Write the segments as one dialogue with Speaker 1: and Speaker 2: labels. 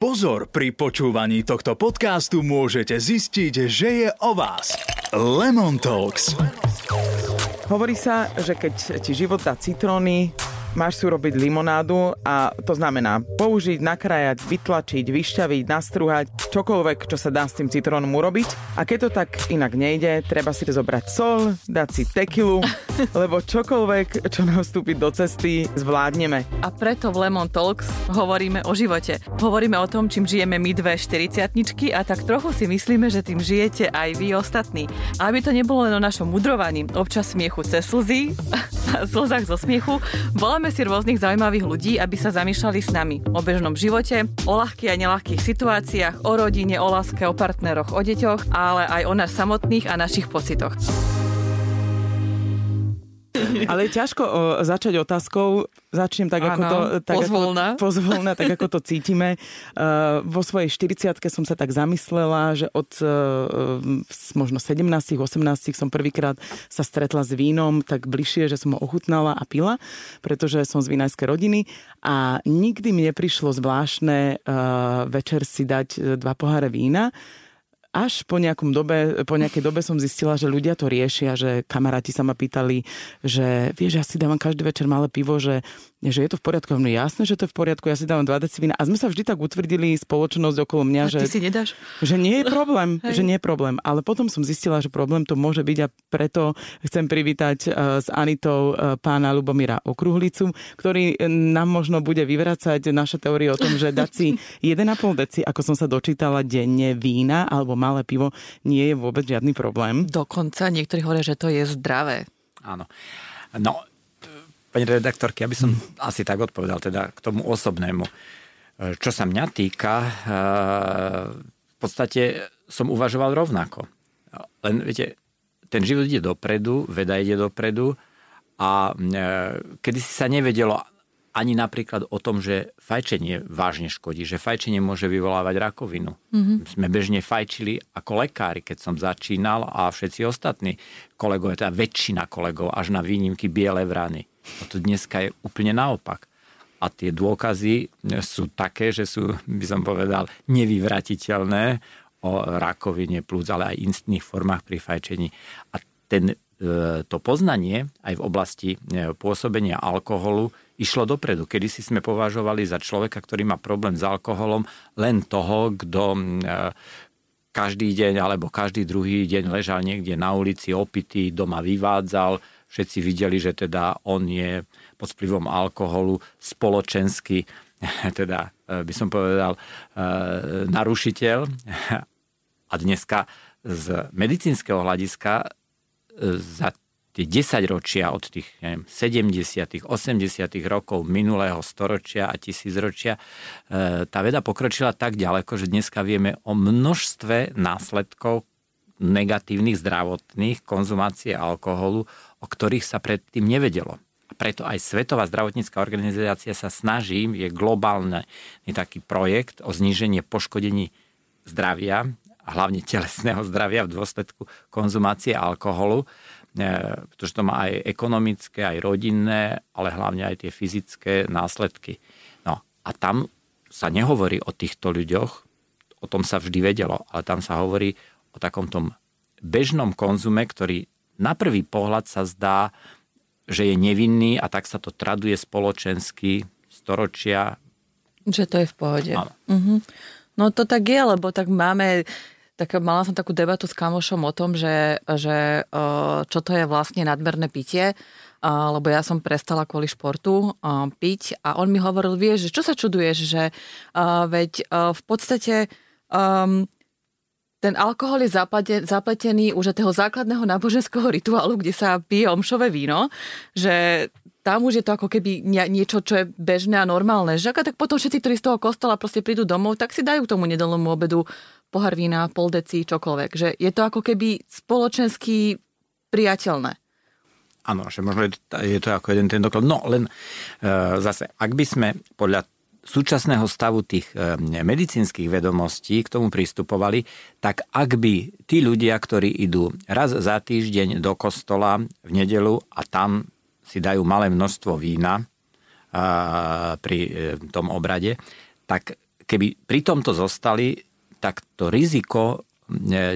Speaker 1: Pozor, pri počúvaní tohto podcastu môžete zistiť, že je o vás. Lemon Talks.
Speaker 2: Hovorí sa, že keď ti život dá citróny, máš si urobiť limonádu a to znamená použiť, nakrájať, vytlačiť, vyšťaviť, nastruhať, čokoľvek, čo sa dá s tým citrónom urobiť. A keď to tak inak nejde, treba si zobrať sol, dať si tekilu, lebo čokoľvek, čo nám vstúpi do cesty, zvládneme.
Speaker 3: A preto v Lemon Talks hovoríme o živote. Hovoríme o tom, čím žijeme my dve 40 a tak trochu si myslíme, že tým žijete aj vy ostatní. A aby to nebolo len o našom mudrovaní, občas smiechu cez slzy, slzách zo smiechu, voláme Voláme si rôznych zaujímavých ľudí, aby sa zamýšľali s nami o bežnom živote, o ľahkých a nelahkých situáciách, o rodine, o láske, o partneroch, o deťoch, ale aj o nás samotných a našich pocitoch.
Speaker 2: Ale ťažko o, začať otázkou. Začnem tak, ako to... Tak
Speaker 3: pozvolna.
Speaker 2: Ako, pozvolna, tak ako to cítime. Uh, vo svojej 40 som sa tak zamyslela, že od uh, možno 17 18 som prvýkrát sa stretla s vínom tak bližšie, že som ho ochutnala a pila, pretože som z vínajskej rodiny a nikdy mi neprišlo zvláštne uh, večer si dať dva poháre vína až po, nejakom dobe, po nejakej dobe som zistila, že ľudia to riešia, že kamaráti sa ma pýtali, že vieš, ja si dávam každý večer malé pivo, že že je to v poriadku. Mne jasné, že to je v poriadku, ja si dávam 2 decivina. A sme sa vždy tak utvrdili spoločnosť okolo mňa,
Speaker 3: a
Speaker 2: že,
Speaker 3: si nedáš?
Speaker 2: že nie je problém, že nie je problém. Ale potom som zistila, že problém to môže byť a preto chcem privítať uh, s Anitou uh, pána Lubomíra Okruhlicu, ktorý nám možno bude vyvracať naše teórie o tom, že dať si 1,5 deci, ako som sa dočítala denne vína alebo malé pivo, nie je vôbec žiadny problém.
Speaker 3: Dokonca niektorí hovoria, že to je zdravé.
Speaker 4: Áno. No, Pani redaktorky, aby som mm. asi tak odpovedal teda k tomu osobnému. E, čo sa mňa týka, e, v podstate som uvažoval rovnako. Len viete, ten život ide dopredu, veda ide dopredu a e, kedy si sa nevedelo ani napríklad o tom, že fajčenie vážne škodí, že fajčenie môže vyvolávať rakovinu. Mm-hmm. Sme bežne fajčili ako lekári, keď som začínal a všetci ostatní kolegovia, teda väčšina kolegov, až na výnimky biele vrany. A to dneska je úplne naopak. A tie dôkazy sú také, že sú, by som povedal, nevyvratiteľné o rakovine plus, ale aj instných formách pri fajčení. A ten, e, to poznanie aj v oblasti e, pôsobenia alkoholu išlo dopredu. Kedy si sme považovali za človeka, ktorý má problém s alkoholom, len toho, kto e, každý deň alebo každý druhý deň ležal niekde na ulici opitý, doma vyvádzal, všetci videli, že teda on je pod vplyvom alkoholu spoločensky, teda e, by som povedal, e, narušiteľ. A dneska z medicínskeho hľadiska e, za tie 10 ročia od tých neviem, 70 80 rokov minulého storočia a tisícročia tá veda pokročila tak ďaleko, že dneska vieme o množstve následkov negatívnych zdravotných konzumácie alkoholu, o ktorých sa predtým nevedelo. A preto aj Svetová zdravotnícká organizácia sa snaží, je globálny taký projekt o zníženie poškodení zdravia, a hlavne telesného zdravia v dôsledku konzumácie alkoholu, e, pretože to má aj ekonomické, aj rodinné, ale hlavne aj tie fyzické následky. No a tam sa nehovorí o týchto ľuďoch, o tom sa vždy vedelo, ale tam sa hovorí o takom tom bežnom konzume, ktorý na prvý pohľad sa zdá, že je nevinný a tak sa to traduje spoločensky storočia.
Speaker 3: Že to je v pohode. Uh-huh. No to tak je, lebo tak máme tak mala som takú debatu s kamošom o tom, že, že čo to je vlastne nadmerné pitie, lebo ja som prestala kvôli športu piť a on mi hovoril, vieš, že čo sa čuduješ, že veď v podstate um, ten alkohol je zapletený už od toho základného náboženského rituálu, kde sa pije omšové víno, že tam už je to ako keby niečo, čo je bežné a normálne. Že tak potom všetci, ktorí z toho kostola proste prídu domov, tak si dajú tomu nedolnú obedu pohár vína, pol deci, čokoľvek. Že je to ako keby spoločensky priateľné.
Speaker 4: Áno, že možno je je to ako jeden ten doklad. No len e, zase, ak by sme podľa súčasného stavu tých medicínskych vedomostí k tomu pristupovali, tak ak by tí ľudia, ktorí idú raz za týždeň do kostola v nedelu a tam si dajú malé množstvo vína pri tom obrade, tak keby pri tomto zostali, tak to riziko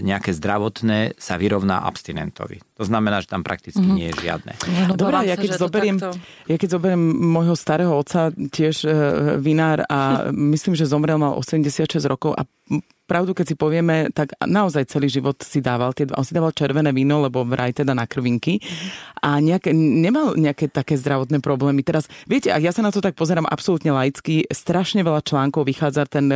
Speaker 4: nejaké zdravotné sa vyrovná abstinentovi. To znamená, že tam prakticky mm-hmm. nie je žiadne.
Speaker 2: No, Dobre, ja keď, zoberiem, takto... ja keď zoberiem môjho starého otca, tiež e, vinár a myslím, že zomrel mal 86 rokov a pravdu, keď si povieme, tak naozaj celý život si dával tie On si dával červené víno, lebo vraj teda na krvinky. A nejaké, nemal nejaké také zdravotné problémy. Teraz, viete, ak ja sa na to tak pozerám absolútne laicky, strašne veľa článkov vychádza, ten,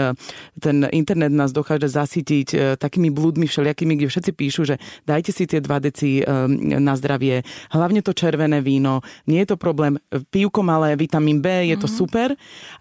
Speaker 2: ten internet nás dokáže zasytiť e, takými blúdmi všelijakými, kde všetci píšu, že dajte si tie 2 deci e, na zdravie, hlavne to červené víno, nie je to problém, pívko malé, vitamín B, je to mm-hmm. super.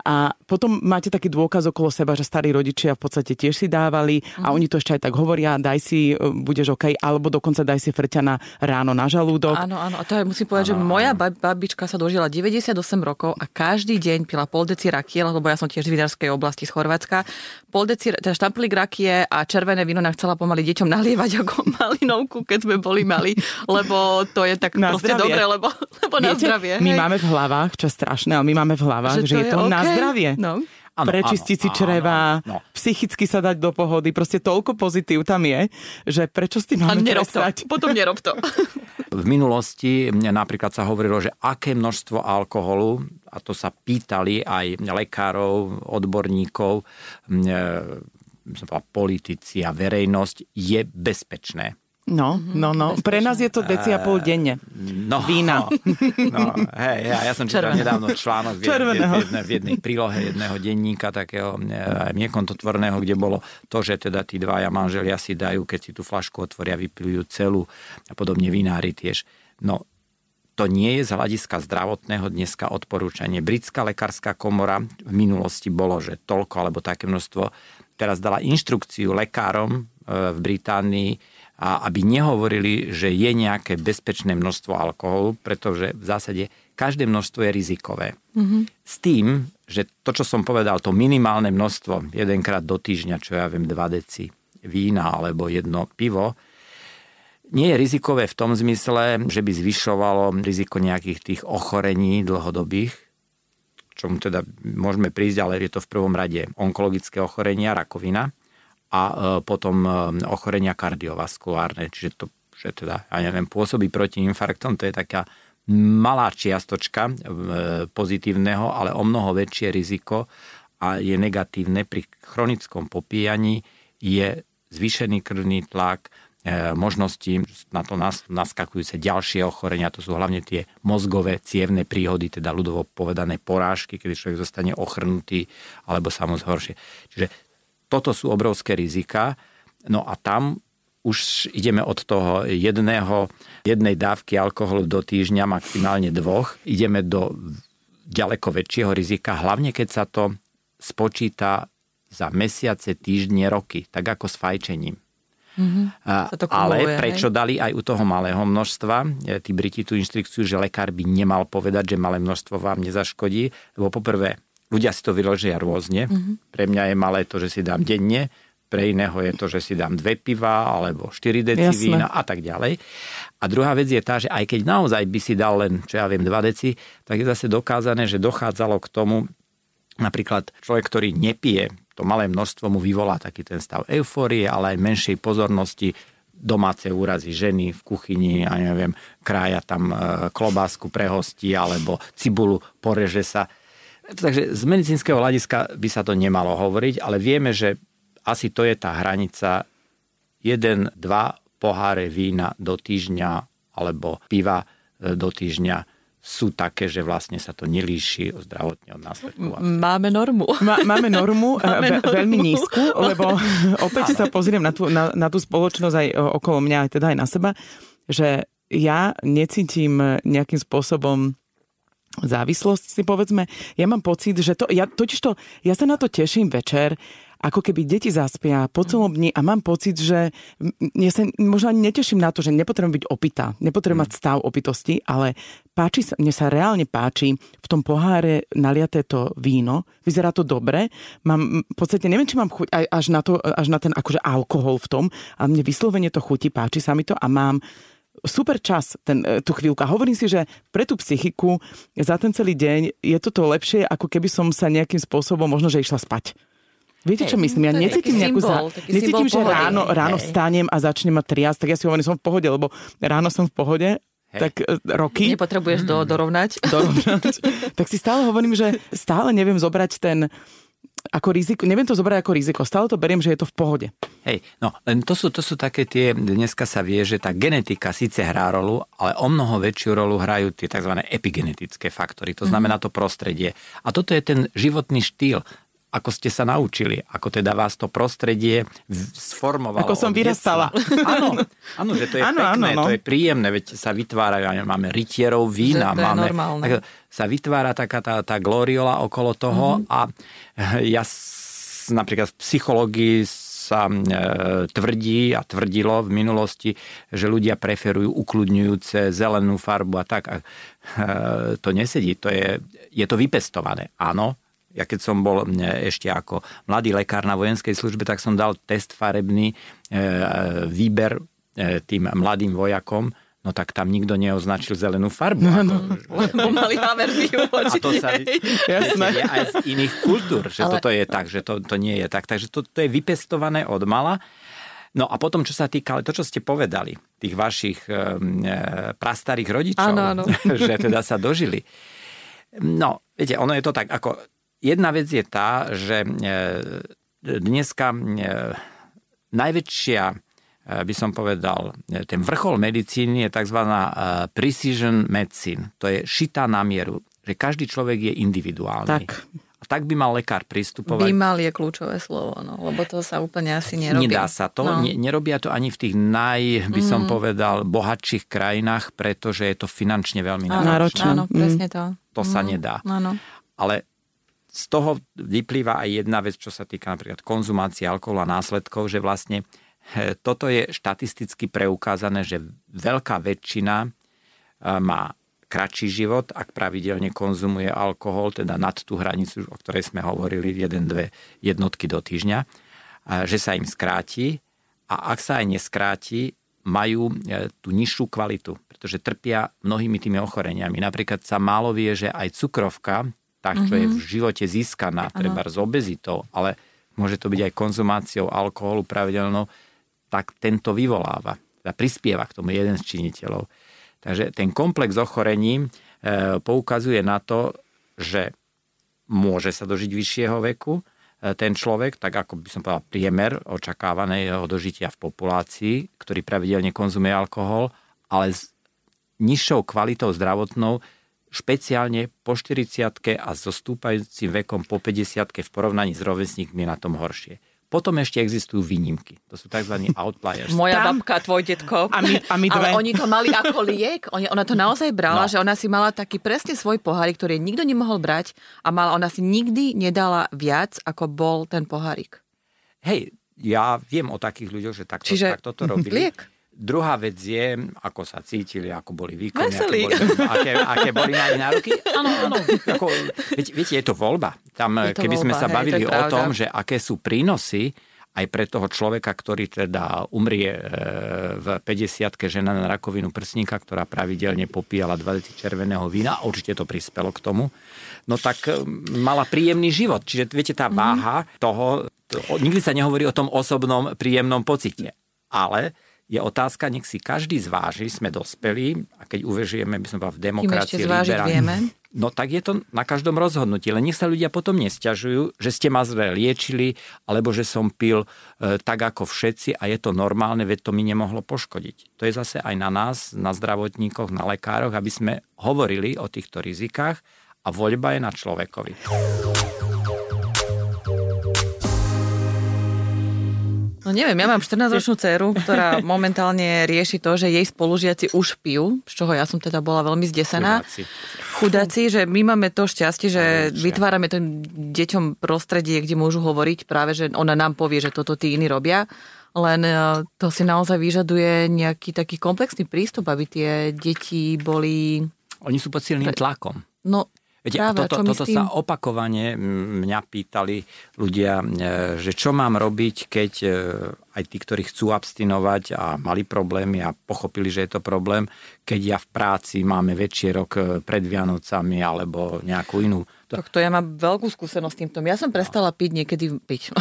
Speaker 2: A potom máte taký dôkaz okolo seba, že starí rodičia v podstate tiež si dávali a mhm. oni to ešte aj tak hovoria, daj si, e, budeš OK, alebo dokonca daj si frťana ráno na žalúdok.
Speaker 3: Áno, áno, a to aj musím povedať, ano, že moja babička sa dožila 98 rokov a každý deň pila pol deci rakie, lebo ja som tiež z vinárskej oblasti z Chorvátska. Pol deci, teda štamplík rakie a červené víno nám chcela pomaly deťom nalievať ako malinovku, keď sme boli mali, lebo to je tak na proste dobre, lebo, lebo Viete, na zdravie.
Speaker 2: My hej. máme v hlavách, čo je strašné, ale my máme v hlavách, že, že je to, je to okay. na zdravie. No. Ano, prečistiť ano, si čreva, ano, ano. psychicky sa dať do pohody. Proste toľko pozitív tam je, že prečo s tým máme
Speaker 3: nerob to. Potom nerob to.
Speaker 4: V minulosti mne napríklad sa hovorilo, že aké množstvo alkoholu, a to sa pýtali aj lekárov, odborníkov, politici a verejnosť, je bezpečné.
Speaker 2: No, mhm. no, no. Pre nás je to deci a pol denne. No, Vína.
Speaker 4: No, hej, ja, ja som čítal nedávno článok v, v, jednej, v jednej prílohe jedného denníka, takého miekontotvorného, kde bolo to, že teda tí dvaja manželia si dajú, keď si tú flašku otvoria, vypilujú celú a podobne vinári tiež. No, to nie je z hľadiska zdravotného dneska odporúčanie. Britská lekárska komora v minulosti bolo, že toľko alebo také množstvo, teraz dala inštrukciu lekárom e, v Británii, a aby nehovorili, že je nejaké bezpečné množstvo alkoholu, pretože v zásade každé množstvo je rizikové. Mm-hmm. S tým, že to, čo som povedal, to minimálne množstvo, jedenkrát do týždňa, čo ja viem, 2 deci vína alebo jedno pivo, nie je rizikové v tom zmysle, že by zvyšovalo riziko nejakých tých ochorení dlhodobých, čomu teda môžeme prísť, ale je to v prvom rade onkologické ochorenia, rakovina a e, potom e, ochorenia kardiovaskulárne, čiže to že teda, ja neviem, pôsobí proti infarktom, to je taká malá čiastočka e, pozitívneho, ale o mnoho väčšie riziko a je negatívne pri chronickom popíjaní je zvýšený krvný tlak, možnosti na to naskakujúce ďalšie ochorenia, to sú hlavne tie mozgové cievne príhody, teda ľudovo povedané porážky, kedy človek zostane ochrnutý alebo sa mu zhoršie. Čiže toto sú obrovské rizika. No a tam už ideme od toho jedného, jednej dávky alkoholu do týždňa, maximálne dvoch. Ideme do ďaleko väčšieho rizika, hlavne keď sa to spočíta za mesiace, týždne, roky, tak ako s fajčením. Mm-hmm. A, ale prečo hej? dali aj u toho malého množstva? Tí Briti tú inštrikciu, že lekár by nemal povedať, že malé množstvo vám nezaškodí, lebo poprvé Ľudia si to vyložia rôzne. Mm-hmm. Pre mňa je malé to, že si dám denne, pre iného je to, že si dám dve piva alebo 4 deci Jasne. vína a tak ďalej. A druhá vec je tá, že aj keď naozaj by si dal len, čo ja viem, 2 deci, tak je zase dokázané, že dochádzalo k tomu, napríklad človek, ktorý nepije, to malé množstvo mu vyvolá taký ten stav eufórie, ale aj menšej pozornosti, domáce úrazy ženy v kuchyni, a neviem, krája tam e, klobásku pre hosti alebo cibulu poreže sa Takže z medicínskeho hľadiska by sa to nemalo hovoriť, ale vieme, že asi to je tá hranica 1-2 poháre vína do týždňa alebo piva e, do týždňa sú také, že vlastne sa to nelíši zdravotne od následku.
Speaker 3: Máme normu.
Speaker 2: Má, máme normu, e, máme normu. veľmi nízku, lebo opäť sa pozriem na tú, na, na tú spoločnosť aj okolo mňa, aj teda aj na seba, že ja necítim nejakým spôsobom závislosť si povedzme. Ja mám pocit, že to, ja totiž to, ja sa na to teším večer, ako keby deti zaspia po celom dni a mám pocit, že ja sa možno ani neteším na to, že nepotrebujem byť opitá, nepotrebujem mať stav opitosti, ale páči sa, mne sa reálne páči v tom poháre naliaté to víno, vyzerá to dobre, mám, v podstate neviem, či mám chuť až na, to, až na ten akože alkohol v tom, ale mne vyslovene to chutí, páči sa mi to a mám super čas ten, e, tú chvíľku. A hovorím si, že pre tú psychiku za ten celý deň je toto lepšie, ako keby som sa nejakým spôsobom možno, že išla spať. Viete, čo myslím? Ja necítim nejakú symbol, za... Necítim, že ráno, ráno vstanem a začnem ma triasť, tak ja si hovorím, som v pohode, lebo ráno som v pohode, Hej. tak e, roky...
Speaker 3: Nepotrebuješ do, dorovnať.
Speaker 2: dorovnať. tak si stále hovorím, že stále neviem zobrať ten ako riziko, neviem to zobrať ako riziko, stále to beriem, že je to v pohode.
Speaker 4: Hej, no len to sú, to sú také tie, dneska sa vie, že tá genetika síce hrá rolu, ale o mnoho väčšiu rolu hrajú tie tzv. epigenetické faktory, to znamená to prostredie. A toto je ten životný štýl ako ste sa naučili, ako teda vás to prostredie sformovalo.
Speaker 2: Ako som vyrastala.
Speaker 4: Áno, áno, že to je ano, pekné, ano, no. to je príjemné, veď sa vytvárajú, máme rytierov vína,
Speaker 3: že
Speaker 4: máme,
Speaker 3: tak,
Speaker 4: sa vytvára taká tá, tá gloriola okolo toho mm-hmm. a ja napríklad v psychológii sa e, tvrdí a tvrdilo v minulosti, že ľudia preferujú ukludňujúce zelenú farbu a tak. A, e, to nesedí, to je, je to vypestované. Áno, ja keď som bol ešte ako mladý lekár na vojenskej službe, tak som dal test farebný, e, výber e, tým mladým vojakom, no tak tam nikto neoznačil zelenú farbu. No, no.
Speaker 3: Lebo mali averziu
Speaker 4: A to sa Jasné. aj z iných kultúr, že Ale... toto je tak, že to, to nie je tak. Takže to, to je vypestované od mala. No a potom, čo sa týka, to, čo ste povedali, tých vašich e, prastarých rodičov,
Speaker 3: áno, áno.
Speaker 4: že teda sa dožili. No, viete, ono je to tak, ako Jedna vec je tá, že e, dneska e, najväčšia, e, by som povedal, ten vrchol medicíny je tzv. precision medicine. To je šitá na mieru, že každý človek je individuálny.
Speaker 2: Tak.
Speaker 4: A tak by mal lekár pristupovať.
Speaker 3: By mal je kľúčové slovo, no, lebo to sa úplne asi nerobí.
Speaker 4: Nedá sa to. No. nerobia to ani v tých naj, by som mm. povedal, bohatších krajinách, pretože je to finančne veľmi náročné.
Speaker 3: Áno, presne to.
Speaker 4: To mm. sa nedá.
Speaker 3: Áno.
Speaker 4: Ale z toho vyplýva aj jedna vec, čo sa týka napríklad konzumácie alkoholu a následkov, že vlastne toto je štatisticky preukázané, že veľká väčšina eh, má kratší život, ak pravidelne konzumuje alkohol, teda nad tú hranicu, o ktorej sme hovorili, 1-2 jednotky do týždňa, že sa im skráti a ak sa aj neskráti, majú eh, tú nižšiu kvalitu, pretože trpia mnohými tými ochoreniami. Napríklad sa málo vie, že aj cukrovka, tak, čo mm-hmm. je v mhm. živote získaná, treba s obezitou, ale môže to byť aj konzumáciou alkoholu pravidelnou, tak tento vyvoláva. Teda prispieva k tomu jeden z činiteľov. Takže ten komplex ochorení e, poukazuje na to, že môže sa dožiť vyššieho veku e, ten človek, tak ako by som povedal priemer očakávaného dožitia v populácii, ktorý pravidelne konzumuje alkohol, ale s nižšou kvalitou zdravotnou špeciálne po 40 a so stúpajúcim vekom po 50 v porovnaní s rovesníkmi na tom horšie. Potom ešte existujú výnimky. To sú tzv. outliers.
Speaker 3: Moja Tam... babka, tvoj detko.
Speaker 2: A my, a my dve.
Speaker 3: Ale oni to mali ako liek. Ona to naozaj brala, no. že ona si mala taký presne svoj pohárik, ktorý nikto nemohol brať a mala, ona si nikdy nedala viac, ako bol ten pohárik.
Speaker 4: Hej, ja viem o takých ľuďoch, že takto, Čiže takto to robili.
Speaker 3: Liek.
Speaker 4: Druhá vec je, ako sa cítili, ako boli výkonní, aké boli, aké, aké boli na ich nároky. Áno, áno. Ako, viete, viete, je to voľba. Tam, to keby voľba, sme sa bavili hej, to o tom, že aké sú prínosy aj pre toho človeka, ktorý teda umrie e, v 50 žena na rakovinu prsníka, ktorá pravidelne popíjala 20 červeného vína, určite to prispelo k tomu, no tak e, mala príjemný život. Čiže viete, tá mhm. váha toho, to, nikdy sa nehovorí o tom osobnom príjemnom pocite. Ale je otázka, nech si každý zváži, sme dospelí a keď uvežujeme, by sme v demokracii,
Speaker 3: vieme.
Speaker 4: no tak je to na každom rozhodnutí. Len nech sa ľudia potom nesťažujú, že ste ma zle liečili, alebo že som pil e, tak ako všetci a je to normálne, veď to mi nemohlo poškodiť. To je zase aj na nás, na zdravotníkoch, na lekároch, aby sme hovorili o týchto rizikách a voľba je na človekovi.
Speaker 3: No neviem, ja mám 14-ročnú dceru, ktorá momentálne rieši to, že jej spolužiaci už pijú, z čoho ja som teda bola veľmi zdesená. Chudáci. Chudáci, že my máme to šťastie, že vytvárame tým deťom prostredie, kde môžu hovoriť práve, že ona nám povie, že toto tí iní robia. Len e, to si naozaj vyžaduje nejaký taký komplexný prístup, aby tie deti boli...
Speaker 4: Oni sú pod silným tlakom.
Speaker 3: No
Speaker 4: Viete, Práve, toto, toto sa opakovane mňa pýtali ľudia, e, že čo mám robiť, keď e, aj tí, ktorí chcú abstinovať a mali problémy a pochopili, že je to problém, keď ja v práci máme večierok e, pred Vianocami alebo nejakú inú
Speaker 3: Tak to ja mám veľkú skúsenosť s týmto. Ja som prestala piť niekedy piť.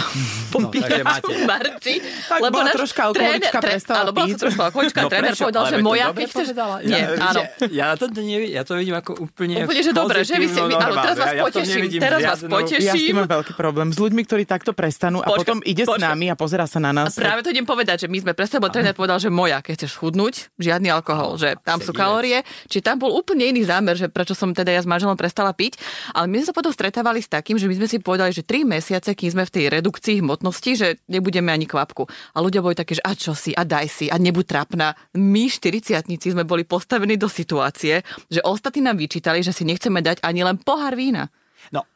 Speaker 4: No, takže máte.
Speaker 3: v marci.
Speaker 2: Tak
Speaker 3: lebo
Speaker 2: bola troška alkoholička,
Speaker 3: tréner-
Speaker 2: prestala
Speaker 3: áno, bola
Speaker 2: piť.
Speaker 3: som troška alkoholička,
Speaker 4: No
Speaker 3: tréner
Speaker 4: prečo?
Speaker 3: povedal, že moja, keď chceš... Nie,
Speaker 4: ja,
Speaker 3: áno.
Speaker 4: Ja, ja, to nevie, ja to vidím ako úplne
Speaker 3: Úplne, že dobre, že vy ste...
Speaker 4: pozitívnu
Speaker 3: Áno, teraz vás.
Speaker 4: Ja- ja
Speaker 3: poteším.
Speaker 4: nevidím
Speaker 3: Teraz vás
Speaker 4: žiadnu-
Speaker 2: Ja s tým
Speaker 3: poteším.
Speaker 2: mám veľký problém. S ľuďmi, ktorí takto prestanú a potom ide s nami a pozera sa na nás.
Speaker 3: A práve to idem povedať, že my sme presne, lebo tréner povedal, že moja, keď chceš schudnúť, žiadny alkohol, že tam sú kalórie. Čiže tam bol úplne iný zámer, že prečo som teda ja s manželom prestala piť. Ale my sme sa potom stretávali s takým, že my sme si povedali, že 3 mesiace, kým sme v tej redukcii hmotnosti, že nebudeme ani kvapku. A ľudia boli také, že a čo si, a daj si, a nebuď trápna. My, 40 sme boli postavení do situácie, že ostatní nám vyčítali, že si nechceme dať ani len pohár vína.
Speaker 4: No,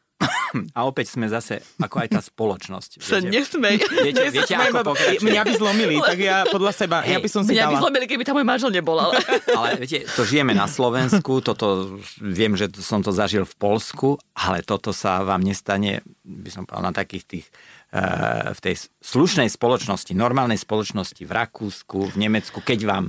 Speaker 4: a opäť sme zase, ako aj tá spoločnosť.
Speaker 3: Sa
Speaker 4: Viete,
Speaker 3: nesmej.
Speaker 4: viete, viete ako pokračuje.
Speaker 2: Mňa by zlomili, tak ja podľa seba, ja
Speaker 4: Hej,
Speaker 2: by som si
Speaker 3: Mňa by
Speaker 2: dala.
Speaker 3: zlomili, keby tam môj manžel nebol, ale...
Speaker 4: Ale viete, to žijeme na Slovensku, toto viem, že som to zažil v Polsku, ale toto sa vám nestane, by som povedal, na takých tých eh, v tej slušnej spoločnosti, normálnej spoločnosti v Rakúsku, v Nemecku, keď vám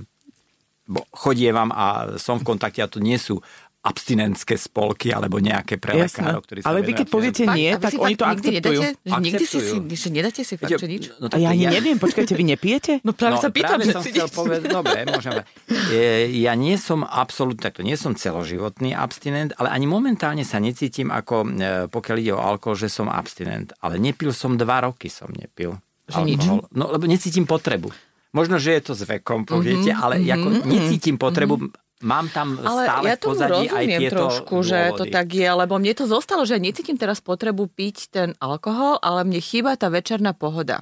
Speaker 4: bo chodie vám a som v kontakte a to nie sú abstinentské spolky alebo nejaké pre lekárov, ktorí sa
Speaker 2: Ale vy keď poviete nie, tak oni to
Speaker 3: nikdy
Speaker 2: akceptujú.
Speaker 3: Nedáte, že nikdy si, že nedáte si fakt,
Speaker 4: Viete,
Speaker 3: že nič?
Speaker 4: No,
Speaker 2: A ja ani neviem, počkajte, vy nepijete?
Speaker 3: No práve sa pýtam,
Speaker 4: práve
Speaker 3: že
Speaker 4: som
Speaker 3: si
Speaker 4: chcel povedať, dobre, môžeme. E, Ja nie som absolútne, takto nie som celoživotný abstinent, ale ani momentálne sa necítim ako, e, pokiaľ ide o alkohol, že som abstinent. Ale nepil som dva roky, som nepil.
Speaker 3: Že nič?
Speaker 4: No, lebo necítim potrebu. Možno, že je to s vekom, poviete,
Speaker 3: Mhm,
Speaker 4: ale ako necítim potrebu, mám tam
Speaker 3: Ale
Speaker 4: stále
Speaker 3: ja
Speaker 4: v pozadí aj
Speaker 3: rozumiem
Speaker 4: tieto
Speaker 3: trošku, že to
Speaker 4: dôvody.
Speaker 3: tak je, lebo mne to zostalo, že necítim teraz potrebu piť ten alkohol, ale mne chýba tá večerná pohoda.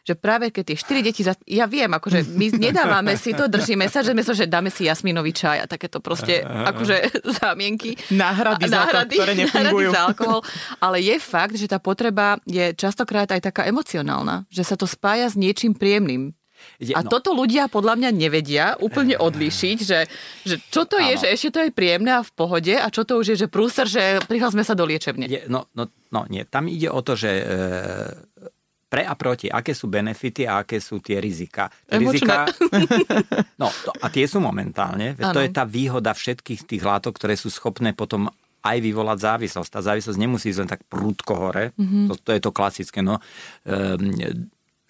Speaker 3: Že práve keď tie štyri deti, zas... ja viem, akože my nedávame si to, držíme sa, že, my so, že dáme si jasminový čaj a takéto proste akože zámienky.
Speaker 2: Náhrady za to, ktoré
Speaker 3: náhrady za alkohol. Ale je fakt, že tá potreba je častokrát aj taká emocionálna, že sa to spája s niečím príjemným.
Speaker 4: Ide-
Speaker 3: A
Speaker 4: no.
Speaker 3: toto ľudia podľa mňa nevedia úplne odlíšiť, že, že čo to je,
Speaker 4: Áno.
Speaker 3: že ešte to je príjemné a v pohode a čo to už je, že prúser, že prihlásme sa do liečebne.
Speaker 4: Je, no, no, no nie, tam ide o to, že e, pre a proti, aké sú benefity a aké sú tie rizika.
Speaker 3: Emočné.
Speaker 4: rizika no, to, a tie sú momentálne, veď to je tá výhoda všetkých tých látok, ktoré sú schopné potom aj vyvolať závislosť. Tá závislosť nemusí ísť len tak prúdko hore, mm-hmm. to, to je to klasické, no. Ehm,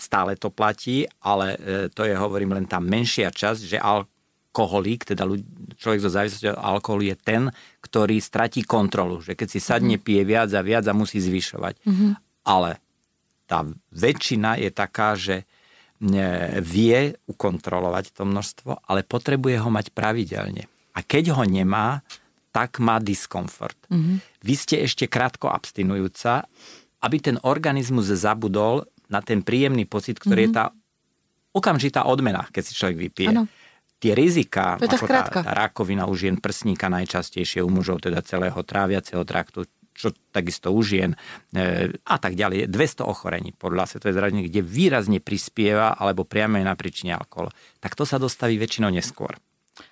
Speaker 4: stále to platí, ale e, to je, hovorím, len tá menšia časť, že alkoholík, teda človek so závislosťou od alkoholu je ten, ktorý stratí kontrolu, že keď si sadne, pije viac a viac a musí zvyšovať. Mm-hmm. Ale tá väčšina je taká, že ne, vie ukontrolovať to množstvo, ale potrebuje ho mať pravidelne. A keď ho nemá, tak má diskomfort. Mm-hmm. Vy ste ešte krátko abstinujúca, aby ten organizmus zabudol na ten príjemný pocit, ktorý mm-hmm. je tá okamžitá odmena, keď si človek vypije.
Speaker 3: Áno.
Speaker 4: Tie rizika,
Speaker 3: To je tá
Speaker 4: ako tá, tá rakovina u žien prsníka najčastejšie, u mužov teda celého tráviaceho traktu, čo takisto u žien e, a tak ďalej. 200 ochorení podľa Svetovej zdravotník, kde výrazne prispieva alebo priamo je na príčine alkohol. Tak to sa dostaví väčšinou neskôr.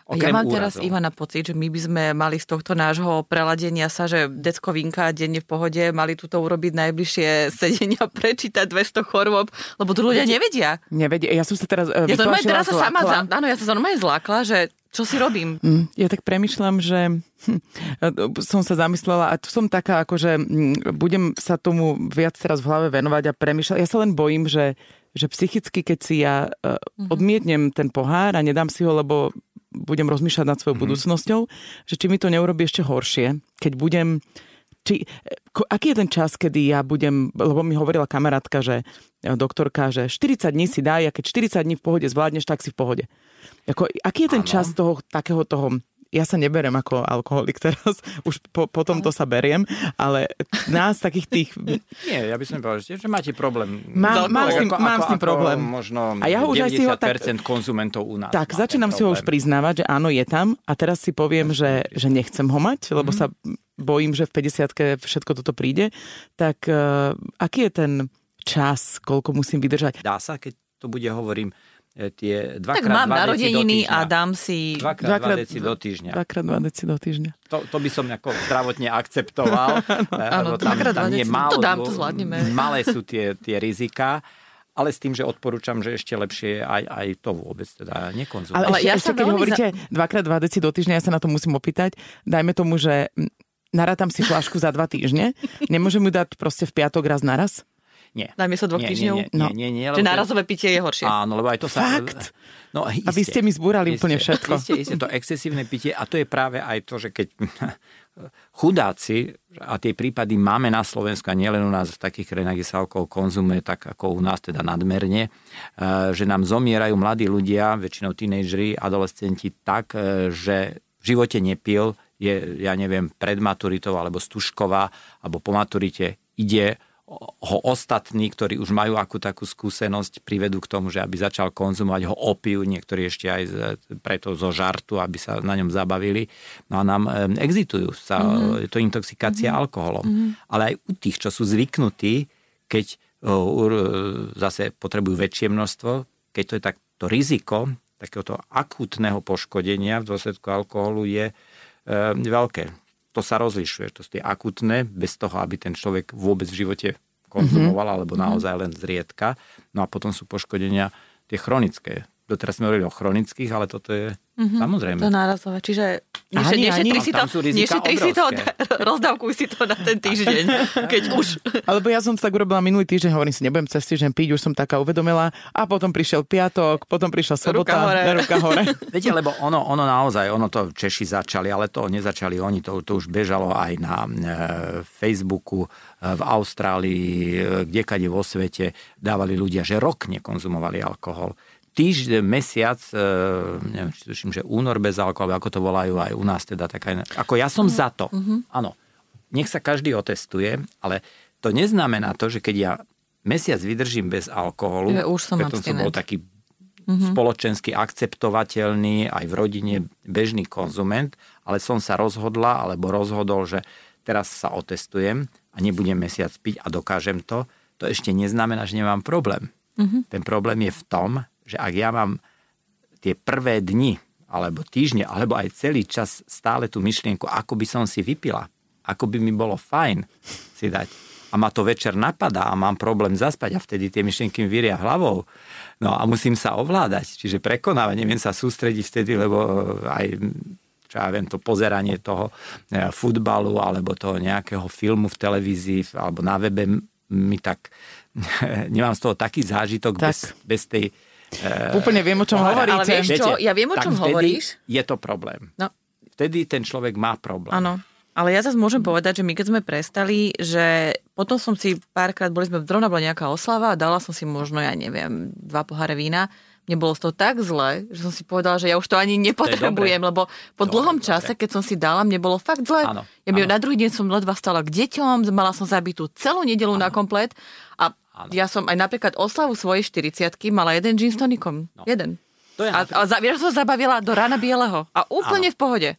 Speaker 3: A ja
Speaker 4: Okrem
Speaker 3: mám teraz,
Speaker 4: úrazov.
Speaker 3: Ivana, pocit, že my by sme mali z tohto nášho preladenia sa, že decko vinka denne v pohode, mali túto urobiť najbližšie sedenia, prečítať 200 chorôb, lebo to ľudia nevedia.
Speaker 2: Nevedie, ja som sa teraz uh,
Speaker 3: Ja to normálne teraz sa sama, za, áno, ja sa normálne zlákla, že čo si robím.
Speaker 2: Mm, Ja tak premyšľam, že hm, som sa zamyslela a tu som taká, akože hm, budem sa tomu viac teraz v hlave venovať a premyšľať. Ja sa len bojím, že, že psychicky, keď si ja uh, odmietnem ten pohár a nedám si ho, lebo budem rozmýšľať nad svojou budúcnosťou, že či mi to neurobi ešte horšie, keď budem či, ko, aký je ten čas, kedy ja budem, lebo mi hovorila kamarátka, že e, doktorka, že 40 dní si daj a keď 40 dní v pohode zvládneš, tak si v pohode. Ako, aký je ten
Speaker 4: Áno.
Speaker 2: čas toho, takého toho, ja sa neberem ako alkoholik teraz, už po, potom to sa beriem, ale nás takých tých...
Speaker 4: Nie, ja by som povedal, že, máte problém.
Speaker 2: Mám- mám s tým- mám s tým problém.
Speaker 4: Možno
Speaker 2: A ja už aj si ho
Speaker 4: 90%
Speaker 2: tak-
Speaker 4: konzumentov u nás.
Speaker 2: Tak,
Speaker 4: má
Speaker 2: začínam si ho už priznávať, že áno, je tam a teraz si poviem, že, že nechcem ho mať, lebo sa bojím, že v 50 všetko toto príde. Tak uh, aký je ten čas, koľko musím vydržať?
Speaker 4: Dá sa, keď to bude, hovorím, e, tie
Speaker 3: Tak
Speaker 4: dvakrát
Speaker 3: mám
Speaker 4: dva deci do
Speaker 3: narodeniny a dám si...
Speaker 4: Dvakrát,
Speaker 2: Dvakrát-
Speaker 4: dva deci do týždňa.
Speaker 2: Dvakrát dva deci do týždňa.
Speaker 4: To, to by som ako zdravotne akceptoval.
Speaker 3: áno,
Speaker 4: lebo tam,
Speaker 3: dvakrát
Speaker 4: tam
Speaker 3: dva
Speaker 4: nie
Speaker 3: deci.
Speaker 4: málo,
Speaker 3: To dám, to zvládneme.
Speaker 4: Malé sú tie, tie rizika, ale s tým, že odporúčam, že ešte lepšie aj, aj to vôbec teda nekonzumovať.
Speaker 2: Ale,
Speaker 3: Ale
Speaker 2: ešte,
Speaker 3: ja
Speaker 2: ešte keď
Speaker 3: veľmi
Speaker 2: hovoríte dvakrát dva deci do týždňa, ja sa na to musím opýtať. Dajme tomu, že narátam si flašku za dva týždne, nemôžem ju dať proste v piatok raz naraz?
Speaker 4: Nie.
Speaker 3: Namiesto dvoch
Speaker 4: nie,
Speaker 3: týždňov?
Speaker 4: Nie, nie, no. nie, nie, nie
Speaker 3: Že nárazové pitie je horšie.
Speaker 4: Áno, lebo aj to sa...
Speaker 2: Fakt?
Speaker 4: No, iste,
Speaker 2: a vy ste mi zbúrali
Speaker 4: iste,
Speaker 2: úplne všetko.
Speaker 4: Isté, isté, to excesívne pitie a to je práve aj to, že keď chudáci, a tie prípady máme na Slovensku a nielen u nás v takých krajinách, kde sa alkohol konzumuje, tak ako u nás teda nadmerne, e, že nám zomierajú mladí ľudia, väčšinou tínejdžeri, adolescenti, tak, e, že v živote nepil, je, ja neviem, pred maturitou alebo stužková, alebo po maturite ide ho ostatní, ktorí už majú akú takú skúsenosť, privedú k tomu, že aby začal konzumovať, ho opijú, niektorí ešte aj preto zo žartu, aby sa na ňom zabavili. No a nám exitujú sa, mm-hmm. je to intoxikácia mm-hmm. alkoholom. Mm-hmm. Ale aj u tých, čo sú zvyknutí, keď zase potrebujú väčšie množstvo, keď to je tak to riziko takéhoto akútneho poškodenia v dôsledku alkoholu je e, veľké to sa rozlišuje. To sú tie akutné, bez toho, aby ten človek vôbec v živote konzumoval, mm-hmm. alebo naozaj len zriedka. No a potom sú poškodenia tie chronické. Doteraz sme hovorili o chronických, ale toto je mm-hmm. samozrejme.
Speaker 3: To nárazové. Čiže nešetri si to, nešetri si to, rozdávkuj si to na ten týždeň, keď už.
Speaker 2: Alebo ja som to tak urobila minulý týždeň, hovorím si, nebudem cez týždeň piť, už som taká uvedomila. A potom prišiel piatok, potom prišla sobota, ruka hore. ruka hore.
Speaker 4: Viete, lebo ono, ono naozaj, ono to Češi začali, ale to nezačali oni, to, to už bežalo aj na e, Facebooku, e, v Austrálii, e, kdekade vo svete dávali ľudia, že rok nekonzumovali alkohol týždeň, mesiac, e, neviem, či tuším, že únor bez alkoholu, ako to volajú aj u nás teda taká, ako ja som za to. Mhm. Áno, nech sa každý otestuje, ale to neznamená to, že keď ja mesiac vydržím bez alkoholu,
Speaker 3: ja už som
Speaker 4: preto som bol taký mm-hmm. spoločensky akceptovateľný, aj v rodine bežný konzument, ale som sa rozhodla, alebo rozhodol, že teraz sa otestujem a nebudem mesiac piť a dokážem to, to ešte neznamená, že nemám problém. Mm-hmm. Ten problém je v tom, že ak ja mám tie prvé dni, alebo týždne, alebo aj celý čas stále tú myšlienku, ako by som si vypila, ako by mi bolo fajn si dať. A ma to večer napadá a mám problém zaspať a vtedy tie myšlienky mi vyria hlavou. No a musím sa ovládať, čiže prekonávať, neviem sa sústrediť vtedy, lebo aj čo ja viem, to pozeranie toho e, futbalu alebo toho nejakého filmu v televízii alebo na webe mi tak, nemám z toho taký zážitok tak. bez, bez tej
Speaker 2: Úplne viem, o čom ale, hovoríte.
Speaker 3: Ale vieš čo, ja viem, o čom hovoríš.
Speaker 4: je to problém. No. Vtedy ten človek má problém.
Speaker 3: Áno. Ale ja zase môžem povedať, že my keď sme prestali, že potom som si párkrát, boli sme, zrovna bola nejaká oslava a dala som si možno, ja neviem, dva poháre vína. Mne bolo toho tak zle, že som si povedala, že ja už to ani nepotrebujem, to lebo po dobre, dlhom dobre. čase, keď som si dala, mne bolo fakt zle. Áno, ja áno. na druhý deň som ledva stala k deťom, mala som zabitú celú nedelu áno. na komplet a Áno. Ja som aj napríklad oslavu svojej 40 mala jeden gin s tonikom. No. Jeden. To je a, a za, vieš, som zabavila do rána bieleho. A úplne Áno. v pohode.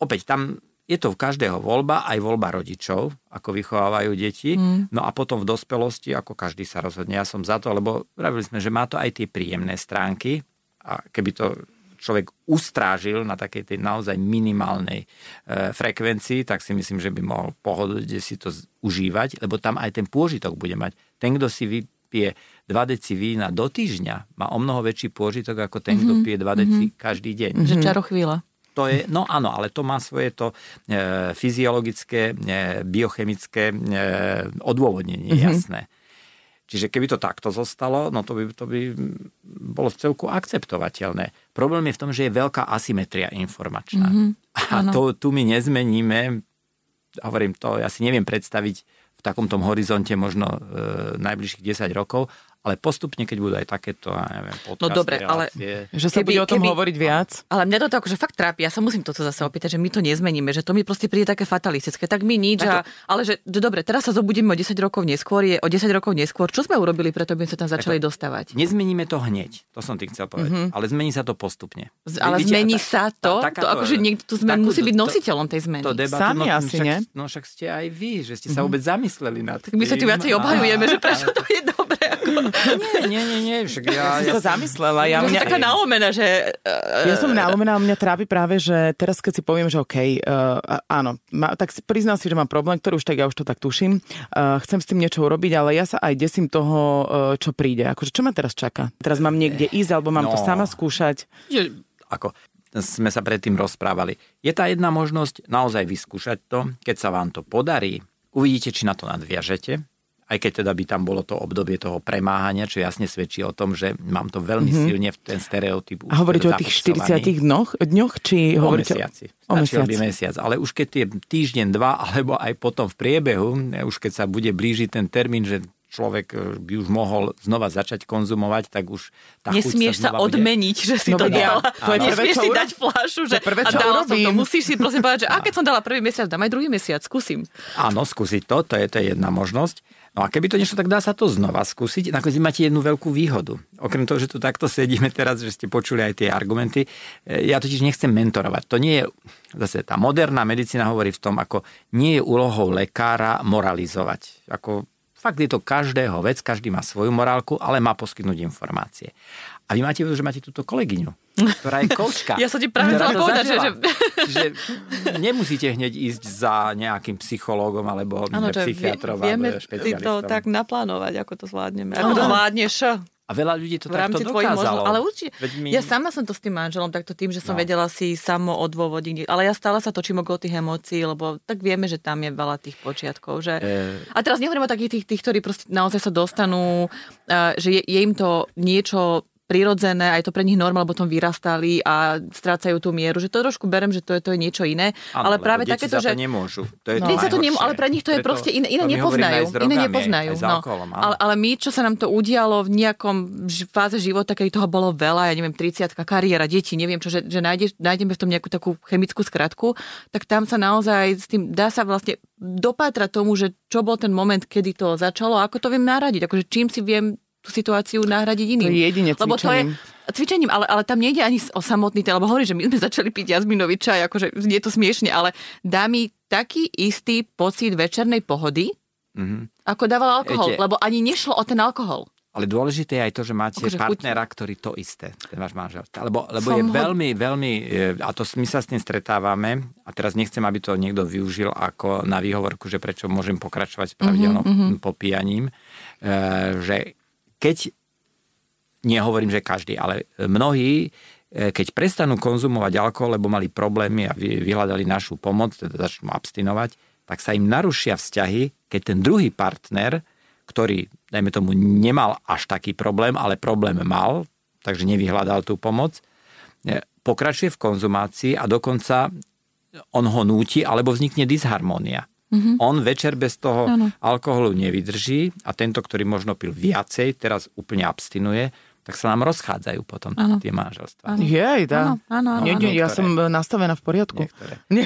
Speaker 4: Opäť tam je to v každého voľba, aj voľba rodičov, ako vychovávajú deti. Mm. No a potom v dospelosti, ako každý sa rozhodne. Ja som za to, lebo pravili sme, že má to aj tie príjemné stránky. A keby to človek ustrážil na takej tej naozaj minimálnej e, frekvencii, tak si myslím, že by mohol pohodlne si to užívať, lebo tam aj ten pôžitok bude mať. Ten, kto si vypije 2 deci vína do týždňa, má o mnoho väčší pôžitok ako ten, mm-hmm. kto pije 2 deci mm-hmm. každý deň.
Speaker 3: Že chvíľa.
Speaker 4: To je, no áno, ale to má svoje to e, fyziologické, e, biochemické e, odôvodnenie, mm-hmm. jasné. Čiže keby to takto zostalo, no to by, to by bolo v celku akceptovateľné. Problém je v tom, že je veľká asymetria informačná. Mm-hmm. A to, tu my nezmeníme, hovorím to, ja si neviem predstaviť v takomto horizonte možno e, najbližších 10 rokov, ale postupne, keď budú aj takéto, ja neviem, podcasty,
Speaker 3: No dobre, ale...
Speaker 2: Že sa keby, bude o tom keby, hovoriť viac?
Speaker 3: Ale mňa to akože fakt trápi. Ja sa musím toto zase opýtať, že my to nezmeníme, že to mi proste príde také fatalistické. Tak my nič. A, ale že, že dobre, teraz sa zobudíme o 10 rokov neskôr, je o 10 rokov neskôr. Čo sme urobili preto, aby sme sa tam začali to, dostávať?
Speaker 4: Nezmeníme to hneď, to som tým chcel povedať. Mm-hmm. Ale zmení sa to postupne.
Speaker 3: Z, ale Víte, zmení sa to? Tá, to akože niekto tu sme, musí byť nositeľom tej zmeny. To
Speaker 4: debatu, Sami no, asi, však, nie? No však ste aj vy, že ste sa mhm. vôbec zamysleli nad tým.
Speaker 3: Tak my sa tu viacej obhajujeme, že prečo to je
Speaker 4: Nie, nie, nie nie, však ja...
Speaker 2: Ja som sa zamyslela. Ja,
Speaker 3: mňa, taká nalomená, že...
Speaker 2: Ja som nalomená a mňa trápi práve, že teraz keď si poviem, že OK, uh, áno, ma, tak si priznám si, že mám problém, ktorý už tak ja už to tak tuším. Uh, chcem s tým niečo urobiť, ale ja sa aj desím toho, uh, čo príde. Akože čo ma teraz čaká? Teraz mám niekde ísť, alebo mám no. to sama skúšať?
Speaker 4: Je, ako, sme sa predtým rozprávali. Je tá jedna možnosť naozaj vyskúšať to, keď sa vám to podarí, uvidíte, či na to nadviažete, aj keď teda by tam bolo to obdobie toho premáhania, čo jasne svedčí o tom, že mám to veľmi mm-hmm. silne v ten stereotyp.
Speaker 2: A hovoríte o tých 40 dňoch, dňoch či
Speaker 4: o
Speaker 2: hovoríte
Speaker 4: mesiaci. O mesiac. by mesiac. Ale už keď je týždeň, dva, alebo aj potom v priebehu, už keď sa bude blížiť ten termín, že človek e, by už mohol znova začať konzumovať, tak už tá
Speaker 3: Nesmieš
Speaker 4: sa,
Speaker 3: sa odmeniť, že si no, to dala. To je Nesmieš si dať fľašu, že prvé, a dala som to. Musíš si prosím povedať, že a keď som dala prvý mesiac, dám aj druhý mesiac, skúsim.
Speaker 4: Áno, skúsiť to, to je, to je jedna možnosť. No a keby to nešlo, tak dá sa to znova skúsiť. Nakoniec máte jednu veľkú výhodu. Okrem toho, že tu takto sedíme teraz, že ste počuli aj tie argumenty, e, ja totiž nechcem mentorovať. To nie je, zase tá moderná medicína hovorí v tom, ako nie je úlohou lekára moralizovať. Ako Fakt je to každého vec, každý má svoju morálku, ale má poskytnúť informácie. A vy máte že máte túto kolegyňu, ktorá je koučka.
Speaker 3: Ja som ti práve chcela povedať, že...
Speaker 4: že nemusíte hneď ísť za nejakým psychológom alebo ano, psychiatrom
Speaker 3: vieme si to tak naplánovať, ako to zvládneme. Ako to zvládneš.
Speaker 4: A veľa ľudí to v takto dokázalo.
Speaker 3: Možno, ale určite, my... ja sama som to s tým manželom takto tým, že som no. vedela si samo odôvodiť. Ale ja stále sa točím okolo tých emócií, lebo tak vieme, že tam je veľa tých počiatkov. Že... E... A teraz nehovorím o takých tých, tých ktorí proste naozaj sa dostanú, že je, je im to niečo prirodzené, aj to pre nich norma, lebo tom vyrastali a strácajú tú mieru, že to trošku berem, že to je, to je niečo iné.
Speaker 4: Ano, ale práve takéto, že... nemôžu. To je
Speaker 3: no.
Speaker 4: to,
Speaker 3: to nemôžu, ale pre nich to je Preto proste iné, iné nepoznajú. Drogami, iné nepoznajú. No. Alkoholom, ale, ale my, čo sa nám to udialo v nejakom fáze života, keď toho bolo veľa, ja neviem, 30 kariéra, deti, neviem čo, že, že nájdeš, nájdeme v tom nejakú takú chemickú skratku, tak tam sa naozaj s tým dá sa vlastne dopátrať tomu, že čo bol ten moment, kedy to začalo a ako to viem naradiť. Akože čím si viem tú situáciu nahradiť iným.
Speaker 2: To je jedine cvičením. Lebo to je,
Speaker 3: cvičením, ale, ale tam nejde ani o samotný ten, lebo hovorí, že my sme začali piť jazminový čaj, akože je to smiešne, ale dá mi taký istý pocit večernej pohody, mm-hmm. ako dával alkohol, Viete, lebo ani nešlo o ten alkohol.
Speaker 4: Ale dôležité je aj to, že máte akože partnera, chuť... ktorý to isté, ten váš manžel. Lebo, lebo je ho... veľmi, veľmi, a to my sa s tým stretávame, a teraz nechcem, aby to niekto využil ako na výhovorku, že prečo môžem pokračovať s pravidelným mm-hmm. popíjaním, e, že keď, nehovorím, že každý, ale mnohí, e, keď prestanú konzumovať alkohol, lebo mali problémy a vyhľadali našu pomoc, teda začnú abstinovať, tak sa im narušia vzťahy, keď ten druhý partner, ktorý, dajme tomu, nemal až taký problém, ale problém mal, takže nevyhľadal tú pomoc, e, pokračuje v konzumácii a dokonca on ho núti, alebo vznikne disharmónia. Mm-hmm. On večer bez toho ano. alkoholu nevydrží a tento, ktorý možno pil viacej, teraz úplne abstinuje, tak sa nám rozchádzajú potom ano. tie manželstvá.
Speaker 2: Jej, dá. Áno, áno, áno. Ja som nastavená v poriadku.
Speaker 4: No,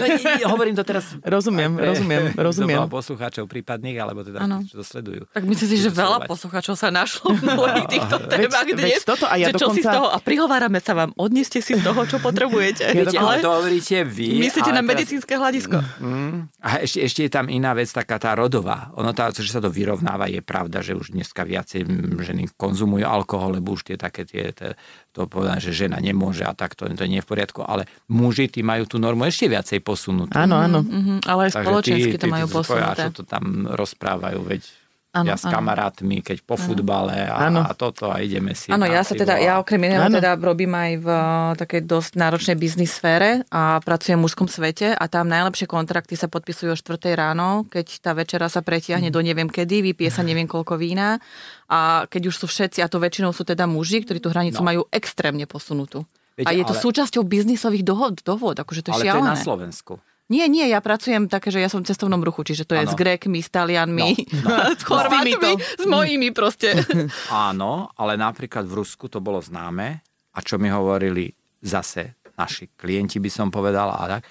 Speaker 4: hovorím to teraz...
Speaker 2: rozumiem, rozumiem, rozumiem.
Speaker 4: poslucháčov prípadných, alebo teda, ano. čo to sledujú.
Speaker 3: Tak myslím si, že veľa poslucháčov sa našlo v mnohých týchto témach dnes. Toto a ja dokonca... si z toho, a prihovárame sa vám, odneste si z toho, čo potrebujete.
Speaker 4: Ja Viete, ale to hovoríte vy.
Speaker 3: Myslíte na medicínske hľadisko.
Speaker 4: Mm, a ešte, ešte je tam iná vec, taká tá rodová. Ono tá, že sa to vyrovnáva, je pravda, že už dneska viacej ženy konzumujú alkohol, lebo už tie také tie, tie to povedané, že žena nemôže a takto, to nie je v poriadku, ale muži tí majú tú normu ešte viacej posunutú.
Speaker 2: Áno, áno.
Speaker 3: Mm-hmm, ale aj spoločensky tí, to majú posunuté.
Speaker 4: čo to tam rozprávajú, veď Ano, ja s ano. kamarátmi, keď po ano. futbale a, a toto a ideme si.
Speaker 3: Áno, ja sa teda, ja okrem iného teda robím aj v uh, takej dosť náročnej biznis sfére a pracujem v mužskom svete a tam najlepšie kontrakty sa podpisujú o 4 ráno, keď tá večera sa pretiahne mm. do neviem kedy, vypije sa neviem koľko vína a keď už sú všetci, a to väčšinou sú teda muži, ktorí tú hranicu no. majú extrémne posunutú. Viete, a je to ale... súčasťou biznisových dohod, dohod, akože to je ale šialené.
Speaker 4: to je na Slovensku.
Speaker 3: Nie, nie, ja pracujem také, že ja som v cestovnom ruchu, čiže to je ano. s Grékmi, s Talianmi, no, no. s Chorvátmi, s mojimi proste.
Speaker 4: Áno, ale napríklad v Rusku to bolo známe a čo mi hovorili zase naši klienti, by som povedal, a tak,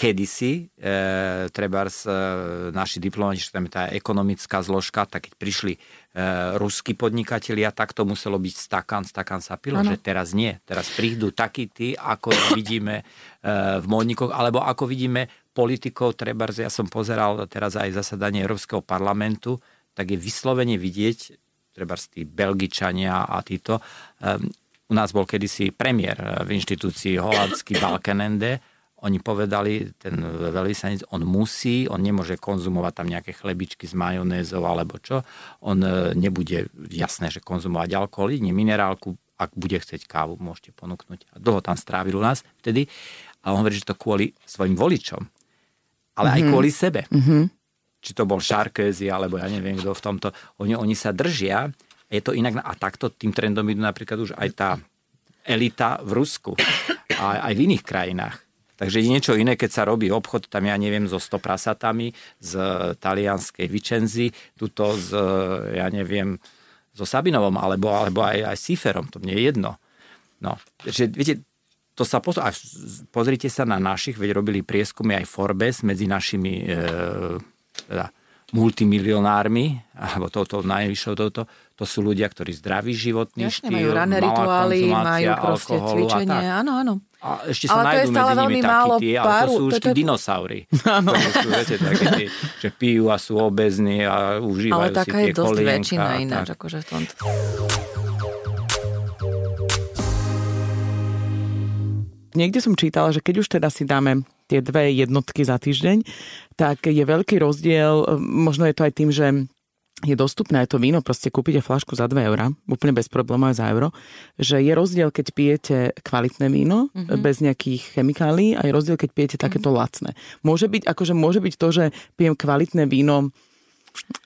Speaker 4: kedysi, e, treba e, naši diplomati, tam je tá ekonomická zložka, tak keď prišli e, ruskí podnikatelia, tak to muselo byť stakan, stakan sa pilo, ano. že teraz nie. Teraz prídu takí tí, ako vidíme e, v módnikoch, alebo ako vidíme politikov, treba, ja som pozeral teraz aj zasadanie Európskeho parlamentu, tak je vyslovene vidieť, treba tí Belgičania a títo, e, u nás bol kedysi premiér v inštitúcii holandský Balkenende, oni povedali, ten veľvyslanec, on musí, on nemôže konzumovať tam nejaké chlebičky s majonézou alebo čo. On e, nebude, jasné, že konzumovať alkohol, nie minerálku, ak bude chcieť kávu, môžete ponúknuť. A dlho tam strávil u nás vtedy. A on hovorí, že to kvôli svojim voličom, ale mm-hmm. aj mhm. kvôli sebe. Mm-hmm. Či to bol Šarkézy, alebo ja neviem kto v tomto. Oni, oni sa držia. Je to inak. A takto tým trendom idú napríklad už aj tá elita v Rusku. A aj v iných krajinách. Takže je niečo iné, keď sa robí obchod, tam ja neviem, so 100 prasatami z talianskej Vicenzy, tuto z, ja neviem, so Sabinovom, alebo, alebo aj, aj Siferom, to mne je jedno. No, že, viete, to sa pozor, a pozrite sa na našich, veď robili prieskumy aj Forbes medzi našimi e, teda, multimilionármi, alebo touto najvyššou touto, to sú ľudia, ktorí zdraví životný
Speaker 3: Jasne,
Speaker 4: štýl,
Speaker 3: majú rané rituály, majú proste cvičenie, áno, áno.
Speaker 4: A ešte sa ale nájdú medzi nimi takí tie, ale to sú už tí dinosaury. Áno. To sú, viete, také tí, že pijú a sú obezní a užívajú
Speaker 3: ale taká
Speaker 4: si tie
Speaker 3: je dosť väčšina ináč, akože v tomto.
Speaker 2: Niekde som čítala, že keď už teda si dáme tie dve jednotky za týždeň, tak je veľký rozdiel, možno je to aj tým, že je dostupné aj to víno, proste kúpite flašku za 2 eurá, úplne bez problémov aj za euro, že je rozdiel, keď pijete kvalitné víno, mm-hmm. bez nejakých chemikálií a je rozdiel, keď pijete takéto mm-hmm. lacné. Môže byť, akože môže byť to, že pijem kvalitné víno,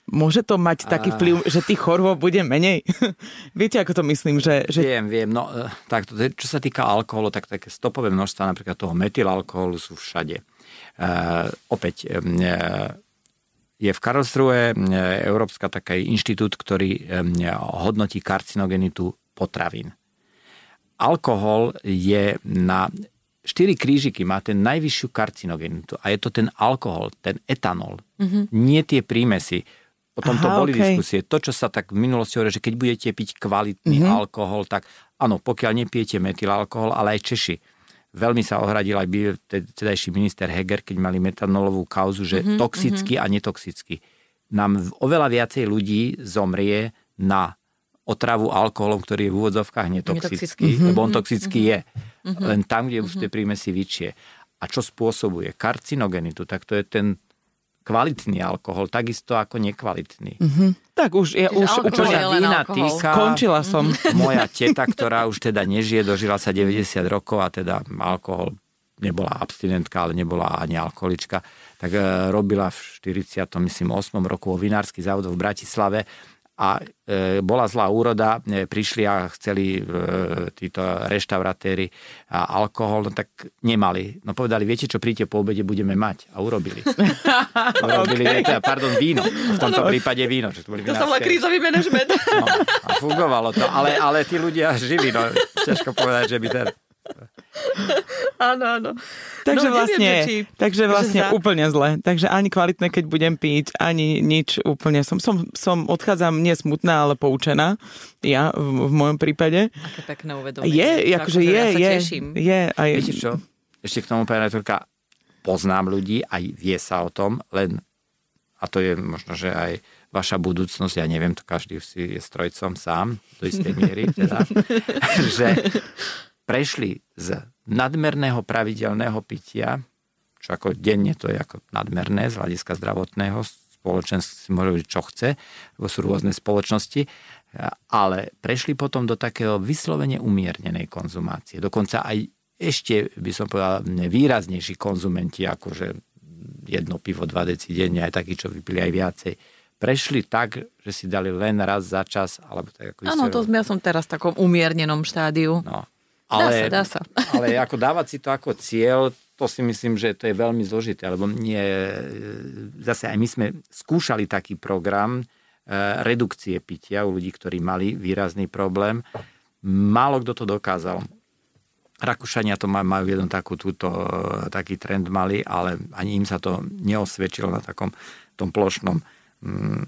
Speaker 2: Môže to mať taký vplyv, že tých chorôb bude menej? Viete, ako to myslím? Že, že...
Speaker 4: Viem, viem. No, e, tak, čo sa týka alkoholu, tak také stopové množstva napríklad toho metylalkoholu sú všade. Uh, opäť, uh, je v Karlsruhe Európska taký inštitút, ktorý hodnotí karcinogenitu potravín. Alkohol je na 4 krížiky má ten najvyššiu karcinogenitu a je to ten alkohol, ten etanol, mm-hmm. nie tie prímesy. O tom to boli okay. diskusie. To, čo sa tak v minulosti hovorí, že keď budete piť kvalitný mm-hmm. alkohol, tak áno, pokiaľ nepijete metylalkohol, ale aj Češi veľmi sa ohradil aj tedajší minister Heger, keď mali metanolovú kauzu, že mm-hmm, toxický mm-hmm. a netoxický. Nám oveľa viacej ľudí zomrie na otravu alkoholom, ktorý je v úvodzovkách netoxický, mm-hmm, lebo on toxický mm-hmm, je. Mm-hmm, len tam, kde mm-hmm. už tie prímesy vyčie. A čo spôsobuje? Karcinogenitu, tak to je ten kvalitný alkohol, takisto ako nekvalitný.
Speaker 2: Mm-hmm. Tak už, ja už
Speaker 4: čo sa vína týka,
Speaker 2: Končila som.
Speaker 4: Moja teta, ktorá už teda nežije, dožila sa 90 rokov a teda alkohol nebola abstinentka, ale nebola ani alkoholička, tak e, robila v 40. myslím 8. roku vo vinársky závod v Bratislave a e, bola zlá úroda, e, prišli a chceli e, títo reštaurátéry a alkohol, no tak nemali. No povedali, viete čo, príďte po obede, budeme mať. A urobili. urobili, okay. pardon, víno. V tomto prípade víno. Že to, boli
Speaker 3: to sa volá krízový manažment.
Speaker 4: No, a fungovalo to, ale, ale tí ľudia živí, no ťažko povedať, že by ten...
Speaker 3: áno, áno.
Speaker 2: Takže no, vlastne, neviem, či, takže vlastne za... úplne zle. Takže ani kvalitné, keď budem piť, ani nič úplne. Som, som, som odchádzam nie smutná, ale poučená. Ja v, v mojom prípade.
Speaker 3: Aké pekné uvedomenie.
Speaker 2: Je, akože je,
Speaker 3: ja
Speaker 2: je,
Speaker 3: je.
Speaker 2: Aj...
Speaker 4: Viete čo? Ešte k tomu, pani rektorka, poznám ľudí, aj vie sa o tom, len a to je možno, že aj vaša budúcnosť, ja neviem, to každý si je strojcom sám, do istej miery, teda, že prešli z nadmerného pravidelného pitia, čo ako denne to je ako nadmerné z hľadiska zdravotného, spoločenstvo si môže byť čo chce, lebo sú rôzne spoločnosti, ale prešli potom do takého vyslovene umiernenej konzumácie. Dokonca aj ešte, by som povedal, výraznejší konzumenti, akože jedno pivo, dva deci denne, aj takí, čo vypili aj viacej, prešli tak, že si dali len raz za čas, alebo tak ako
Speaker 3: Áno, to ja som teraz v takom umiernenom štádiu.
Speaker 4: No,
Speaker 3: ale, dá sa, dá
Speaker 4: sa. ale ako dávať si to ako cieľ, to si myslím, že to je veľmi zložité, lebo nie, zase aj my sme skúšali taký program e, redukcie pitia u ľudí, ktorí mali výrazný problém. Málo kto to dokázal. Rakúšania to majú jeden takú, túto, taký trend mali, ale ani im sa to neosvedčilo na takom tom plošnom mm,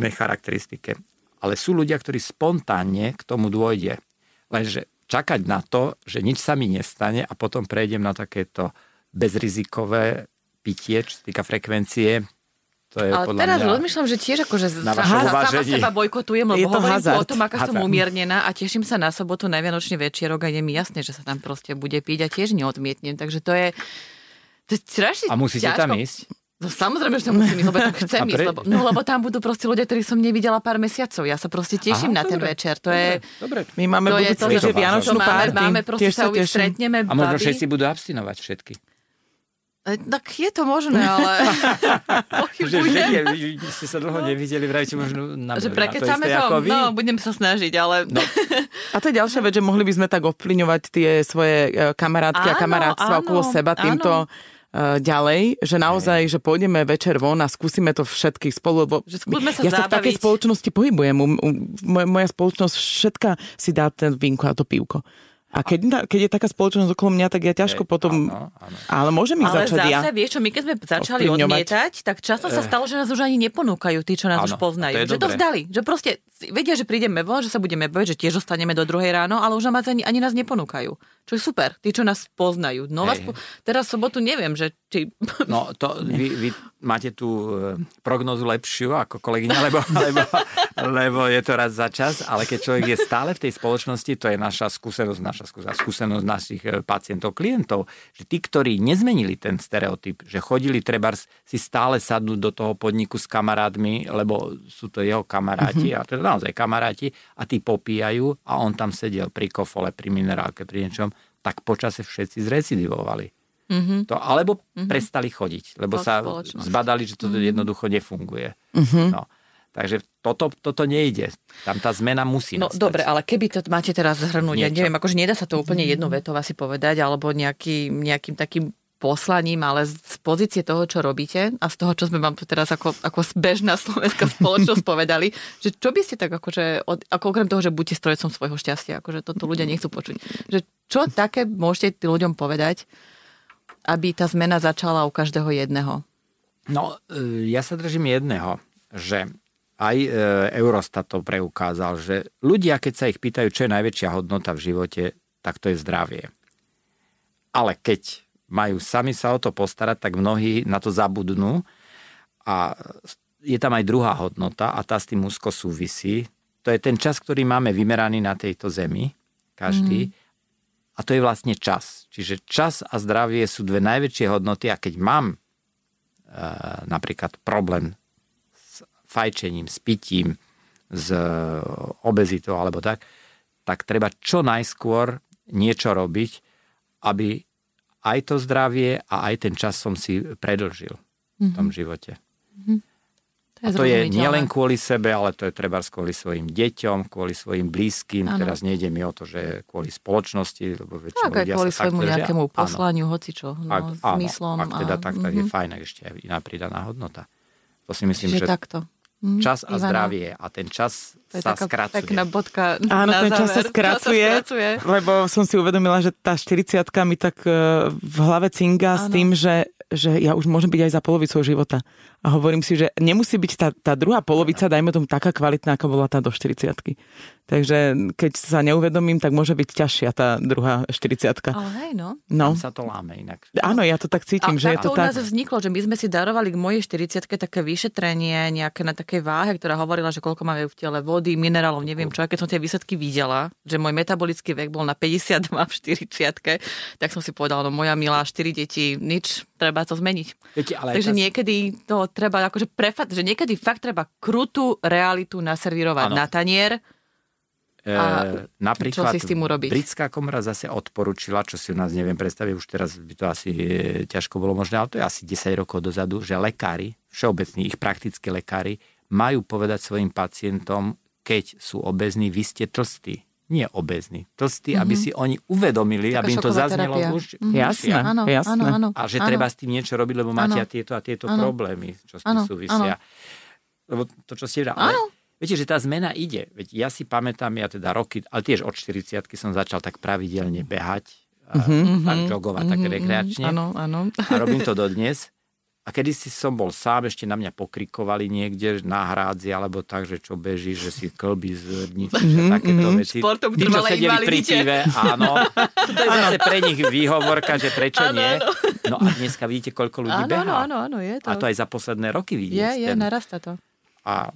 Speaker 4: charakteristike. Ale sú ľudia, ktorí spontánne k tomu dôjde. Lenže čakať na to, že nič sa mi nestane a potom prejdem na takéto bezrizikové pitie, čo sa týka frekvencie, to je Ale
Speaker 3: teraz
Speaker 4: mňa
Speaker 3: rozmýšľam, že tiež akože sa, sama seba bojkotujem, lebo je to hovorím hazard. o tom, aká som umiernená a teším sa na sobotu na Vianočný večierok a je mi jasné, že sa tam proste bude piť a tiež neodmietnem. Takže to je, to je strašne
Speaker 4: A musíte
Speaker 3: ťažko.
Speaker 4: tam ísť?
Speaker 3: No samozrejme, že to musím ísť, lebo tak chcem ísť. Lebo, no lebo tam budú proste ľudia, ktorí som nevidela pár mesiacov. Ja sa proste teším Aha, na ten dobre, večer. To dobre, je...
Speaker 2: Dobre. My máme budúci týždeň Vianočnú
Speaker 3: párty. Máme, máme proste Tiež sa stretneme.
Speaker 4: A možno všetci budú abstinovať všetky.
Speaker 3: E, tak je to možné, ale
Speaker 4: pochybujem. Že ste sa dlho nevideli, vrajte možno na
Speaker 3: Že prekecáme to, to no, budem sa snažiť, ale... No.
Speaker 2: A to je ďalšia vec, že mohli by sme tak ovplyňovať tie svoje e, kamarátky áno, a kamarátstva okolo seba týmto áno ďalej, že naozaj, že pôjdeme večer von a skúsime to všetky spolu, lebo
Speaker 3: že sa
Speaker 2: ja sa v takej spoločnosti pohybujem. Moja spoločnosť všetka si dá ten vínko a to pívko. A keď, keď je taká spoločnosť okolo mňa, tak ja ťažko potom... Áno, áno. Ale môžem ich
Speaker 3: ale
Speaker 2: začať
Speaker 3: zase, ja. vieš čo, my keď sme začali odmietať, tak často sa eh. stalo, že nás už ani neponúkajú tí, čo nás áno, už poznajú. To že dobré. to vzdali. Že proste vedia, že prídeme von, že sa budeme baviť, že tiež zostaneme do druhej ráno, ale už nás ani, ani nás neponúkajú. Čo je super, tí, čo nás poznajú. No vás po... teraz sobotu neviem, že či...
Speaker 4: No to vy, vy máte tú e, prognozu lepšiu ako kolegyňa, lebo, lebo, lebo je to raz za čas, ale keď človek je stále v tej spoločnosti, to je naša skúsenosť, naša skúsenosť našich e, pacientov, klientov, že tí, ktorí nezmenili ten stereotyp, že chodili treba si stále sadnúť do toho podniku s kamarátmi, lebo sú to jeho kamaráti, mm-hmm. a teda naozaj kamaráti, a tí popíjajú a on tam sedel pri kofole, pri minerálke, pri niečom, tak počase všetci zrecidivovali. Mm-hmm. To, alebo mm-hmm. prestali chodiť, lebo to sa zbadali, že to mm-hmm. jednoducho nefunguje. Mm-hmm. No. Takže toto, toto nejde. Tam tá zmena musí
Speaker 3: No
Speaker 4: nastať.
Speaker 3: dobre, ale keby to máte teraz zhrnúť, Niečo. ja neviem, akože nedá sa to úplne jednou vetou asi povedať, alebo nejaký, nejakým takým poslaním, ale z pozície toho, čo robíte a z toho, čo sme vám tu teraz ako, ako bežná slovenská spoločnosť povedali, že čo by ste tak akože, ako okrem toho, že buďte strojcom svojho šťastia, akože toto ľudia nechcú počuť, že čo také môžete tým ľuďom povedať, aby tá zmena začala u každého jedného?
Speaker 4: No, e, ja sa držím jedného, že aj e, Eurostat to preukázal, že ľudia, keď sa ich pýtajú, čo je najväčšia hodnota v živote, tak to je zdravie. Ale keď majú sami sa o to postarať, tak mnohí na to zabudnú a je tam aj druhá hodnota a tá s tým úzko súvisí. To je ten čas, ktorý máme vymeraný na tejto zemi, každý. Mm. A to je vlastne čas. Čiže čas a zdravie sú dve najväčšie hodnoty a keď mám e, napríklad problém s fajčením, s pitím, s obezitou alebo tak, tak treba čo najskôr niečo robiť, aby aj to zdravie a aj ten čas som si predlžil mm-hmm. v tom mhm. živote. Mm-hmm. To a to je nielen kvôli sebe, ale to je treba kvôli svojim deťom, kvôli svojim blízkym. Ano. Teraz nejde mi o to, že kvôli spoločnosti, lebo väčšinou
Speaker 3: tak, ľudia kvôli sa svojmu nejakému poslaniu, hoci čo, no, ak, zmyslom.
Speaker 4: Áno, ak teda a... tak, tak mm-hmm. je fajn, ak ešte aj iná pridaná hodnota. To si myslím,
Speaker 3: Čiže
Speaker 4: že
Speaker 3: takto.
Speaker 4: Mm, čas a Ivana. zdravie. A ten čas to je sa taká skracuje.
Speaker 3: pekná bodka
Speaker 2: Áno,
Speaker 3: na
Speaker 2: ten
Speaker 3: čas
Speaker 2: sa skracuje, čas sa skracuje, lebo som si uvedomila, že tá 40 mi tak e, v hlave cinga s tým, že, že ja už môžem byť aj za polovicu života. A hovorím si, že nemusí byť tá, tá druhá polovica, dajme tomu, taká kvalitná, ako bola tá do 40 Takže keď sa neuvedomím, tak môže byť ťažšia tá druhá 40
Speaker 3: Ale hej, no.
Speaker 4: no. Tam sa to láme inak.
Speaker 2: Áno, ja to tak cítim, a že je to,
Speaker 3: to tak. u nás vzniklo, že my sme si darovali k mojej 40 také vyšetrenie, nejaké na takej váhe, ktorá hovorila, že koľko máme v tele vody, minerálov, neviem čo. A keď som tie výsledky videla, že môj metabolický vek bol na 52 v 40 tak som si povedala, no moja milá, 4 deti, nič, treba to zmeniť.
Speaker 4: Viete, ale
Speaker 3: Takže niekedy to treba akože prefat, že niekedy fakt treba krutú realitu naservírovať ano. na tanier.
Speaker 4: E, a napríklad
Speaker 3: čo si s tým urobiť?
Speaker 4: Britská komora zase odporúčila, čo si u nás neviem predstaviť, už teraz by to asi e, ťažko bolo možné, ale to je asi 10 rokov dozadu, že lekári, všeobecní, ich praktickí lekári, majú povedať svojim pacientom, keď sú obezní, vy ste tlstí nie obezní, tlstí, mm-hmm. aby si oni uvedomili, Taká aby im to zaznelo už.
Speaker 2: Mm-hmm. Jasné, áno, jasné. Áno, áno,
Speaker 4: a že áno. treba s tým niečo robiť, lebo máte áno. tieto a tieto áno. problémy, čo s tým áno, súvisia. Áno. Lebo to, čo ste ale, Viete, že tá zmena ide. Veď ja si pamätám, ja teda roky, ale tiež od 40 som začal tak pravidelne behať, mm-hmm. tak jogovať, mm-hmm. tak mhm, rekreačne.
Speaker 2: Áno, áno.
Speaker 4: A robím to dodnes. A kedy si som bol sám, ešte na mňa pokrikovali niekde na hrádzi, alebo tak, že čo beží, že si klby z rnice, mm-hmm, takéto mm-hmm. veci.
Speaker 3: Športom Tí, čo sedeli pri pive,
Speaker 4: áno. To je zase pre nich výhovorka, že prečo nie. No a dneska vidíte, koľko ľudí
Speaker 3: áno,
Speaker 4: behá.
Speaker 3: Áno, áno, áno, je to.
Speaker 4: A to aj za posledné roky vidíte.
Speaker 3: Je, je, narasta to.
Speaker 4: A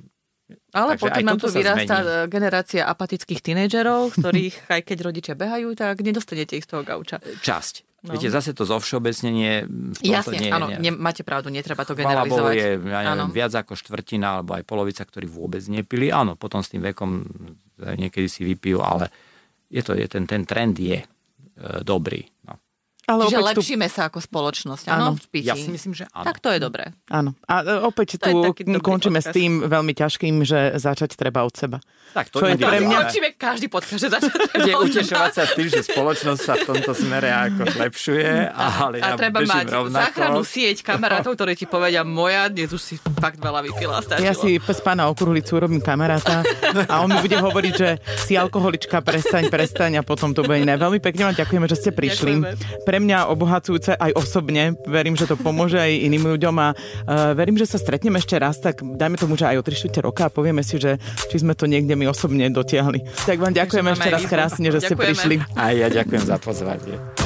Speaker 3: ale Takže potom nám tu vyrastá zmení. E, generácia apatických tínejdžerov, ktorých aj keď rodičia behajú, tak nedostanete ich z toho gauča.
Speaker 4: Časť. No. Viete, zase to zovšeobecnenie
Speaker 3: Jasne,
Speaker 4: nie,
Speaker 3: áno,
Speaker 4: nie.
Speaker 3: máte pravdu, netreba to generalizovať.
Speaker 4: je ja neviem, viac ako štvrtina alebo aj polovica, ktorí vôbec nepili. Áno, potom s tým vekom niekedy si vypijú, ale je to, je ten, ten trend je e, dobrý.
Speaker 3: Ale Čiže lepšíme tu... sa ako spoločnosť, áno, v pití.
Speaker 4: Ja si myslím, že áno.
Speaker 3: Tak to je dobré.
Speaker 2: Áno. A e, opäť to tu končíme podcast. s tým veľmi ťažkým, že začať treba od seba.
Speaker 4: Tak to Čo je
Speaker 3: pre mňa... Končíme každý podcast, že začať treba
Speaker 4: Je utešovať sa tým, že spoločnosť sa v tomto smere ako lepšuje, ale
Speaker 3: a
Speaker 4: ja
Speaker 3: treba mať
Speaker 4: rovnako.
Speaker 3: záchranu sieť kamarátov, ktorí ti povedia, moja dnes už si fakt veľa vypila, stačilo.
Speaker 2: Ja si z pána okruhlicu urobím kamaráta a on mi bude hovoriť, že si alkoholička, prestaň, prestaň a potom to bude iné. Veľmi pekne vám ďakujeme, že ste prišli. Ďakujeme. Pre mňa obohacujú inšpirujúce aj osobne. Verím, že to pomôže aj iným ľuďom a uh, verím, že sa stretneme ešte raz, tak dajme tomu, že aj o 3 roka a povieme si, že či sme to niekde my osobne dotiahli. Tak vám ďakujeme ešte raz krásne, že ste prišli.
Speaker 4: A ja ďakujem za pozvanie.